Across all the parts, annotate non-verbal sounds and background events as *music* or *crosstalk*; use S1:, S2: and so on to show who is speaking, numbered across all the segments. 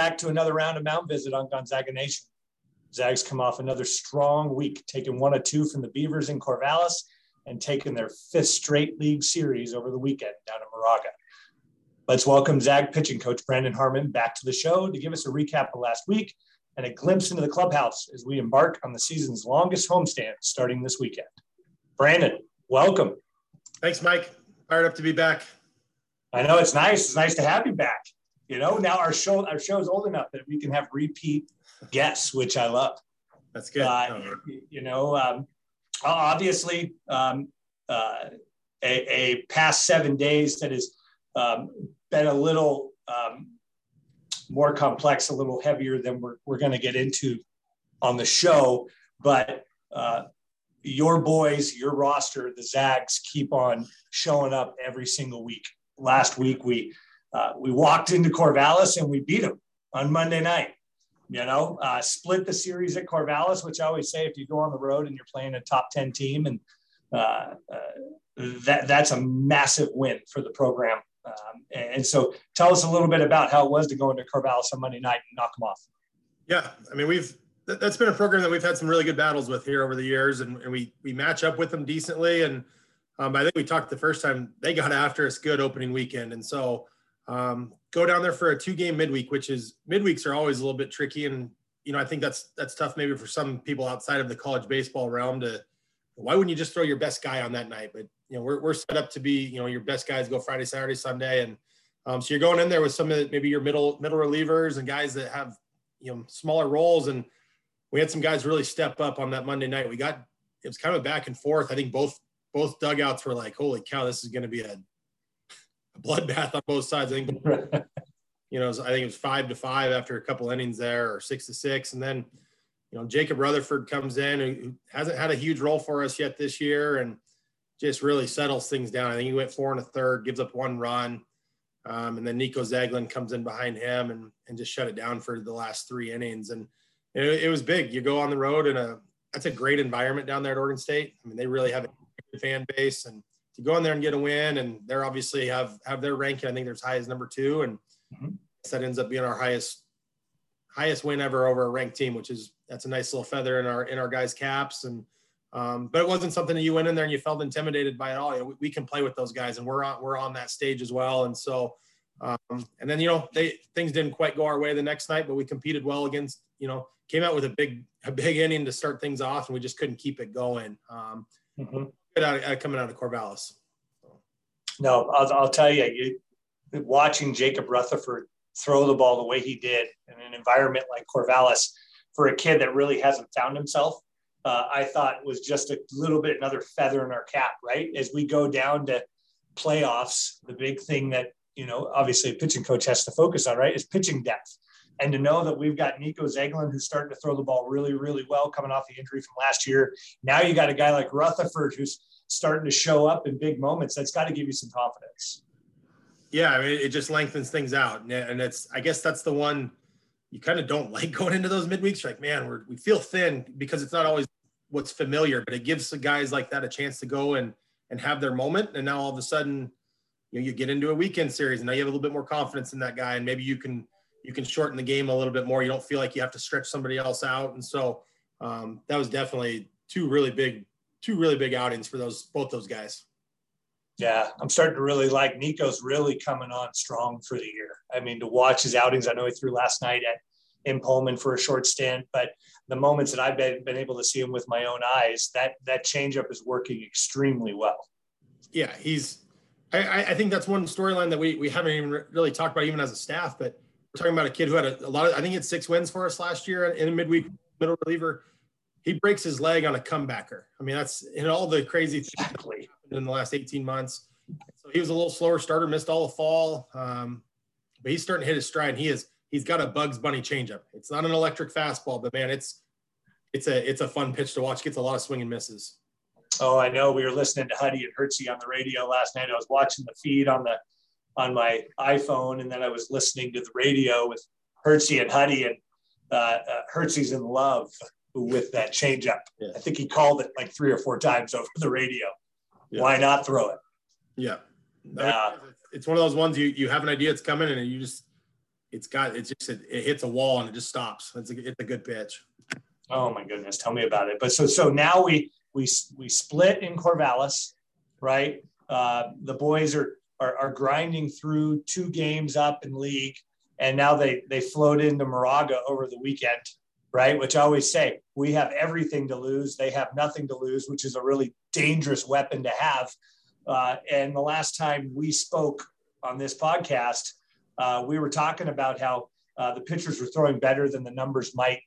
S1: back to another round of mound visit on Gonzaga Nation. Zags come off another strong week, taking one of two from the Beavers in Corvallis and taking their fifth straight league series over the weekend down in Moraga. Let's welcome Zag pitching coach Brandon Harmon back to the show to give us a recap of last week and a glimpse into the clubhouse as we embark on the season's longest homestand starting this weekend. Brandon, welcome.
S2: Thanks, Mike. Fired up to be back.
S1: I know it's nice. It's nice to have you back. You know, now our show our show is old enough that we can have repeat guests, which I love.
S2: That's good. Uh,
S1: you know, um, obviously, um, uh, a, a, past seven days that has um, been a little um, more complex, a little heavier than we're, we're going to get into on the show. But uh, your boys, your roster, the Zags keep on showing up every single week. Last week, we uh, we walked into Corvallis and we beat them on Monday night. You know, uh, split the series at Corvallis, which I always say if you go on the road and you're playing a top 10 team, and uh, uh that, that's a massive win for the program. Um, and so tell us a little bit about how it was to go into Corvallis on Monday night and knock them off.
S2: Yeah, I mean, we've that's been a program that we've had some really good battles with here over the years, and, and we we match up with them decently. And um, I think we talked the first time they got after us good opening weekend, and so um, go down there for a two game midweek, which is midweeks are always a little bit tricky. And, you know, I think that's, that's tough maybe for some people outside of the college baseball realm to, why wouldn't you just throw your best guy on that night? But, you know, we're, we're set up to be, you know, your best guys go Friday, Saturday, Sunday. And um, so you're going in there with some of the, maybe your middle, middle relievers and guys that have, you know, smaller roles. And we had some guys really step up on that Monday night. We got, it was kind of back and forth. I think both, both dugouts were like, holy cow, this is going to be a bloodbath on both sides. I think, *laughs* you know, I think it was five to five after a couple innings there, or six to six, and then, you know, Jacob Rutherford comes in, who hasn't had a huge role for us yet this year, and just really settles things down. I think he went four and a third, gives up one run, um, and then Nico Zeglin comes in behind him and and just shut it down for the last three innings, and it, it was big. You go on the road in a that's a great environment down there at Oregon State. I mean, they really have a fan base and to go in there and get a win, and they're obviously have have their ranking. I think they're as high as number two, and mm-hmm. that ends up being our highest highest win ever over a ranked team, which is that's a nice little feather in our in our guys' caps. And um, but it wasn't something that you went in there and you felt intimidated by at all. You know, we, we, can play with those guys, and we're on we're on that stage as well. And so, um, and then you know, they things didn't quite go our way the next night, but we competed well against you know came out with a big a big inning to start things off, and we just couldn't keep it going. Um, mm-hmm out, uh, coming out of Corvallis.
S1: No, I'll, I'll tell you, you, watching Jacob Rutherford throw the ball the way he did in an environment like Corvallis for a kid that really hasn't found himself, uh, I thought was just a little bit another feather in our cap, right? As we go down to playoffs, the big thing that, you know, obviously a pitching coach has to focus on, right, is pitching depth. And to know that we've got Nico Zeglin, who's starting to throw the ball really, really well coming off the injury from last year. Now you got a guy like Rutherford who's starting to show up in big moments. That's got to give you some confidence.
S2: Yeah, I mean, it just lengthens things out. And it's, I guess that's the one you kind of don't *laughs* like going into those midweeks. You're like, man, we're, we feel thin because it's not always what's familiar, but it gives the guys like that a chance to go and, and have their moment. And now all of a sudden, you know, you get into a weekend series and now you have a little bit more confidence in that guy. And maybe you can, you can shorten the game a little bit more. You don't feel like you have to stretch somebody else out. And so um, that was definitely two really big, two really big outings for those both those guys.
S1: Yeah, I'm starting to really like Nico's really coming on strong for the year. I mean, to watch his outings, I know he threw last night at in Pullman for a short stint, but the moments that I've been, been able to see him with my own eyes, that that changeup is working extremely well.
S2: Yeah, he's. I, I think that's one storyline that we we haven't even really talked about even as a staff, but we're talking about a kid who had a, a lot of, I think he had six wins for us last year in a midweek middle reliever. He breaks his leg on a comebacker. I mean, that's in all the crazy exactly. in the last 18 months. So he was a little slower starter, missed all the fall. Um, but he's starting to hit his stride. And he is, he's got a Bugs Bunny changeup. It's not an electric fastball, but man, it's, it's a, it's a fun pitch to watch. Gets a lot of swing and misses.
S1: Oh, I know. We were listening to Huddy and Hertzy on the radio last night. I was watching the feed on the on my iPhone, and then I was listening to the radio with Hertzy and Huddy, and uh, uh, Hertzy's in love with that changeup. Yeah. I think he called it like three or four times over the radio. Yeah. Why not throw it?
S2: Yeah. Uh, it's one of those ones you, you have an idea it's coming and you just it's got it's just it, it hits a wall and it just stops. It's a, it's a good pitch.
S1: Oh my goodness, tell me about it. But so so now we we we split in Corvallis, right? Uh, the boys are, are are grinding through two games up in league, and now they they float into Moraga over the weekend, right? Which I always say we have everything to lose, they have nothing to lose, which is a really dangerous weapon to have. Uh, and the last time we spoke on this podcast, uh, we were talking about how uh, the pitchers were throwing better than the numbers might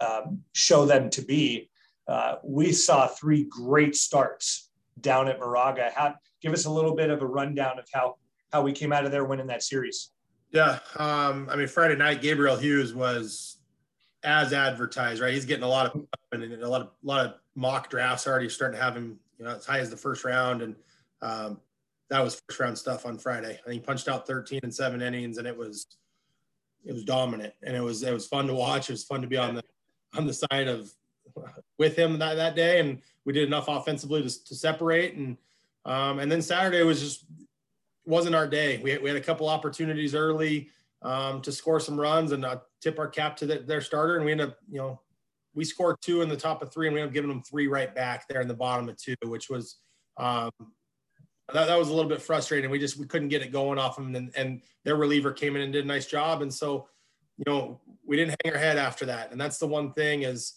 S1: um, show them to be. Uh, we saw three great starts down at Moraga. How, give us a little bit of a rundown of how how we came out of there winning that series.
S2: Yeah, um, I mean Friday night, Gabriel Hughes was as advertised, right? He's getting a lot of and a lot of a lot of mock drafts already starting to have him, you know, as high as the first round, and um, that was first round stuff on Friday. And he punched out 13 and seven innings, and it was it was dominant, and it was it was fun to watch. It was fun to be on the on the side of with him that, that day, and we did enough offensively to, to separate. And um, and then Saturday was just wasn't our day. We had, we had a couple opportunities early um, to score some runs and uh, tip our cap to the, their starter, and we ended up you know we scored two in the top of three, and we ended up giving them three right back there in the bottom of two, which was um, that, that was a little bit frustrating. We just we couldn't get it going off them, and, and their reliever came in and did a nice job, and so you know we didn't hang our head after that, and that's the one thing is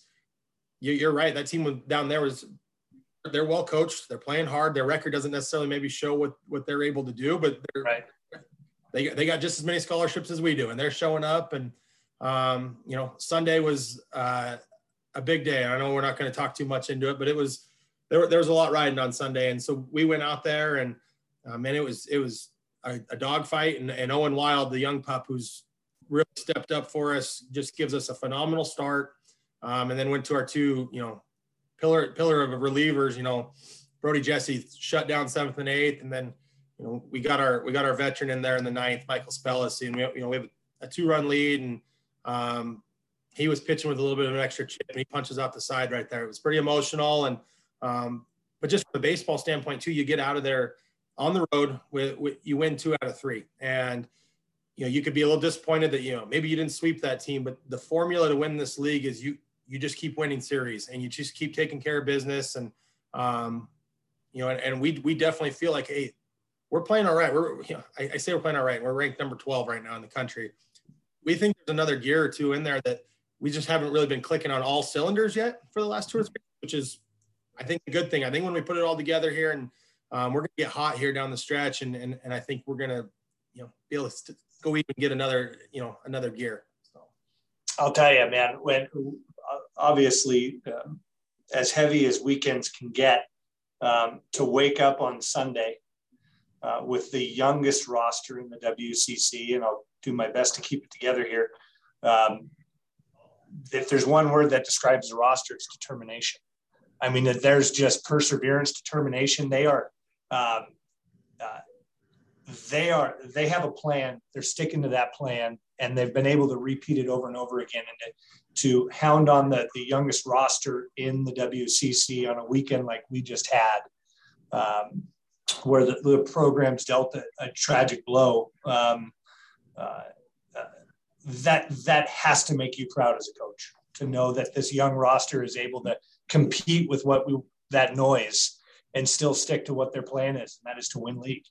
S2: you, are right. That team down there was they're well coached. They're playing hard. Their record doesn't necessarily maybe show what what they're able to do, but they're
S1: right.
S2: They they got just as many scholarships as we do, and they're showing up. And um, you know, Sunday was uh, a big day. I know we're not going to talk too much into it, but it was there. There was a lot riding on Sunday, and so we went out there, and uh, man, it was it was a, a. And, and Owen Wild, the young pup who's really stepped up for us, just gives us a phenomenal start um, and then went to our two, you know, pillar pillar of relievers. You know, Brody Jessee shut down seventh and eighth, and then you know we got our we got our veteran in there in the ninth, Michael Spellis, and we you know we have a two run lead, and um, he was pitching with a little bit of an extra chip, and he punches out the side right there. It was pretty emotional, and um, but just from a baseball standpoint too, you get out of there on the road with, with you win two out of three, and you know you could be a little disappointed that you know maybe you didn't sweep that team, but the formula to win this league is you you just keep winning series and you just keep taking care of business and um, you know and, and, we we definitely feel like hey we're playing all right. We're you know I, I, say we're playing all right. We're ranked number 12 right now in the country. We think there's another gear or two in there that we just haven't really been clicking on all cylinders yet for the last two or three which is i think a good thing. I think when we put it all together here and um, we're going to get hot here down the stretch and, and and i think we're going to you know be able to go even get another you know another gear so.
S1: I'll tell you man when obviously um, as heavy as weekends can get um, to wake up on Sunday uh, with the youngest roster in the WCC, and I'll do my best to keep it together here. Um, if there's one word that describes the roster, it's determination. I mean, that there's just perseverance, determination. They are, um, uh, they are, they have a plan. They're sticking to that plan, and they've been able to repeat it over and over again. And to hound on the, the youngest roster in the WCC on a weekend like we just had, um, where the, the, program's dealt a, a tragic blow. Um, uh, uh, that that has to make you proud as a coach to know that this young roster is able to compete with what we that noise and still stick to what their plan is, and that is to win league.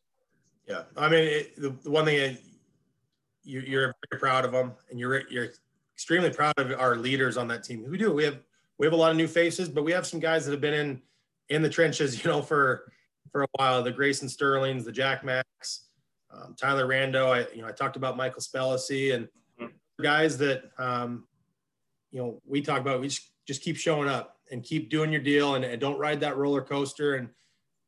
S2: Yeah, I mean, it, the, the, one thing you, you're very proud of them, and you're you're extremely proud of our leaders on that team. We do. We have we have a lot of new faces, but we have some guys that have been in in the trenches, *laughs* you know, for for a while. The Grayson Sterlings, the Jack Max, um, Tyler Rando. I you know I talked about Michael Spellisy and mm-hmm. guys that um, you know we talk about. We just just keep showing up and keep doing your deal and, and don't ride that roller coaster. And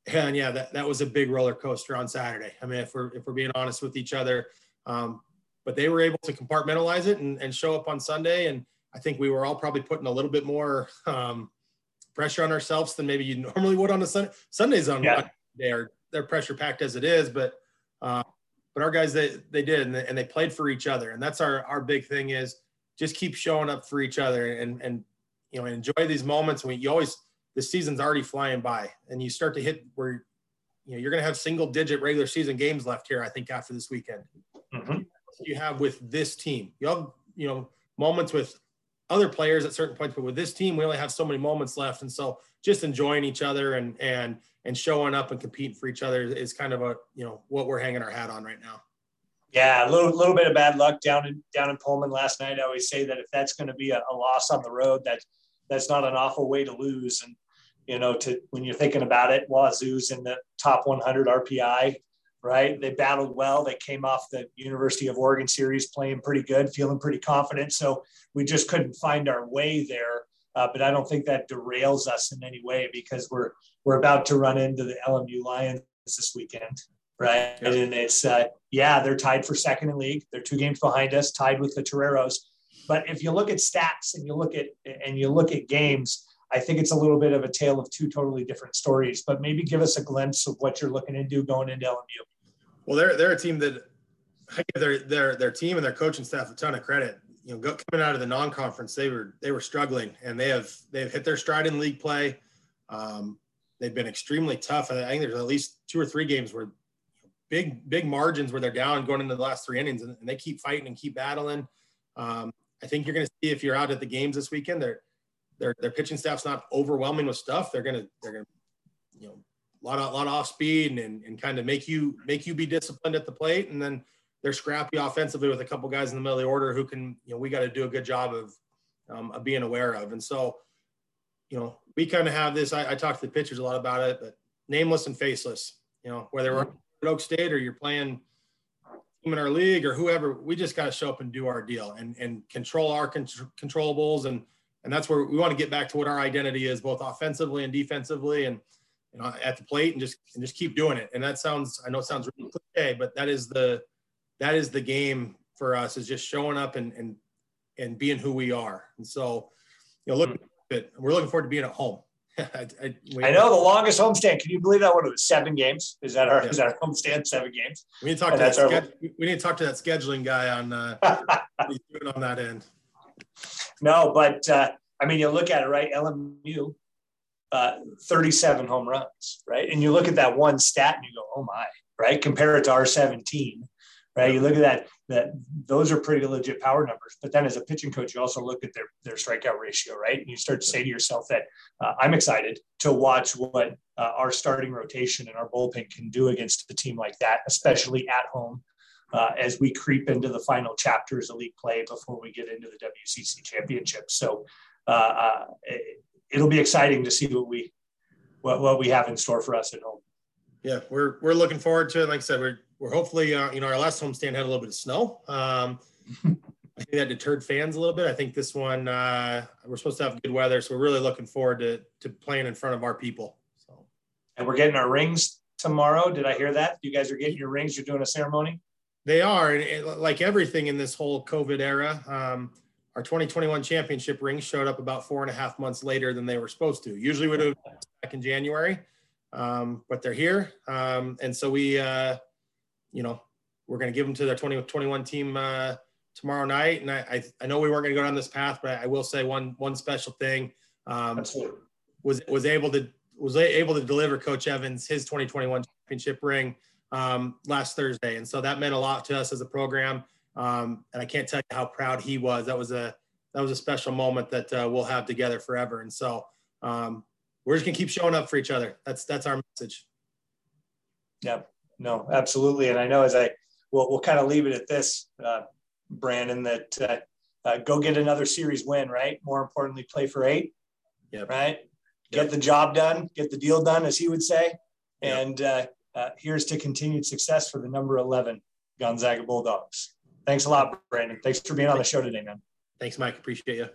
S2: and yeah, that, that was a big roller coaster on Saturday. I mean, if we're if we're being honest with each other, um, but they were able to compartmentalize it and, and show up on Sunday. And I think we were all probably putting a little bit more um, pressure on ourselves than maybe you *laughs* normally would on a Sunday. Sundays on yeah. they are they're pressure packed as it is, but uh, but our guys they they did and they, and they played for each other, and that's our our big thing is just keep showing up for each other and and you know enjoy these moments when you always the season's already flying by and you start to hit where you know you're going to have single digit regular season games left here. I think after this weekend. Mm-hmm you have with this team. You have, you know, moments with other players at certain points, but with this team, we only have so many moments left. And so just enjoying each other and and and showing up and competing for each other is kind of a you know what we're hanging our hat on right now.
S1: Yeah, a little, little bit of bad luck down in down in Pullman last night. I always say that if that's going to be a, a loss on the road, that that's not an awful way to lose. And you know, to when you're thinking about it, Wazoo's in the top 100 RPI right? They battled well. They came off the University of Oregon series playing pretty good, feeling pretty confident. So we just couldn't find our way there. Uh, but I don't think that derails us in any way because we're we're about to run into the LMU Lions this weekend, right? Yep. And it's uh, yeah, they're tied for second in league. They're two games behind us, tied with the Toreros. But if you look at stats and you look at and you look at games, I think it's a little bit of a tale of two totally different stories. But maybe give us a glimpse of what you're looking to do going into LMU.
S2: Well, they're they're a team that I give their their their team and their coaching staff a ton of credit. You know, coming out of the non-conference, they were they were struggling, and they have they've hit their stride in league play. Um, they've been extremely tough. I think there's at least two or three games where big big margins where they're down going into the last three innings, and, and they keep fighting and keep battling. Um, I think you're going to see if you're out at the games this weekend, their their their pitching staff's not overwhelming with stuff. They're gonna they're gonna you know lot of, lot of off speed and, and kind of make you make you be disciplined at the plate. And then they're scrappy offensively with a couple guys in the middle of the order who can, you know, we got to do a good job of, um, of being aware of. And so, you know, we kind of have this, I, I talk to the pitchers a lot about it, but nameless and faceless, you know, whether we're at Oak State or you're playing in our league or whoever, we just got to show up and do our deal and, and control our con- controllables. And, and that's where we want to get back to what our identity is, both offensively and defensively. And, you know, at the plate and just and just keep doing it. And that sounds I know it sounds really cliche, but that is the that is the game for us is just showing up and and and being who we are. And so, you know, look, mm-hmm. we're looking forward to being at home. *laughs*
S1: I, I, I, know the longest homestand. Can you believe that? What it was seven games? Is that our yeah. is that our homestand? Seven games.
S2: We need to talk and to that. Our... we need to talk to that scheduling guy on uh, *laughs* he's doing on that end.
S1: No, but uh, I mean, you look at it, right? LMU uh, 37 home runs, right? And you look at that one stat and you go, oh my, right? Compare it to our 17, right? You look at that, that those are pretty legit power numbers. But then as a pitching coach, you also look at their, their strikeout ratio, right? And you start to say to yourself that uh, I'm excited to watch what uh, our starting rotation and our bullpen can do against a team like that, especially at home. Uh, as we creep into the final chapters of league play before we get into the WCC championship. So uh, uh, it'll be exciting to see what we what, what we have in store for us at home.
S2: Yeah, we're we're looking forward to it. Like I said, we're we're hopefully uh, you know our last homestand had a little bit of snow. Um, *laughs* I think that deterred fans a little bit. I think this one uh, we're supposed to have good weather, so we're really looking forward to to playing in front of our people. So,
S1: and we're getting our rings tomorrow. Did I hear that? You guys are getting your rings. You're doing a ceremony.
S2: They are, and it, like everything in this whole COVID era, um, our 2021 championship ring showed up about four and a half months later than they were supposed to. Usually would have back in January, um, but they're here. Um, and so we, uh, you know, we're going to give them to their 2021 team uh, tomorrow night. And I, I, I, know we weren't going to go down this path, but I will say one, one special thing um, was, was able to, was able to deliver coach Evans his 2021 championship ring um, last Thursday. And so that meant a lot to us as a program. Um, and I can't tell you how proud he was. That was a that was a special moment that uh, we'll have together forever. And so um, we're just gonna keep showing up for each other. That's that's our message.
S1: Yeah, no, absolutely. And I know as I we'll we'll kind of leave it at this, uh, Brandon, that uh, uh, go get another series win, right? More importantly, play for eight. Yeah. Right. Get the job done, get the deal done, as he would say. Yep. And uh, uh, here's to continued success for the number 11 Gonzaga Bulldogs. Thanks a lot, Brandon. Thanks for being on the show today, man.
S2: Thanks, Mike. Appreciate you.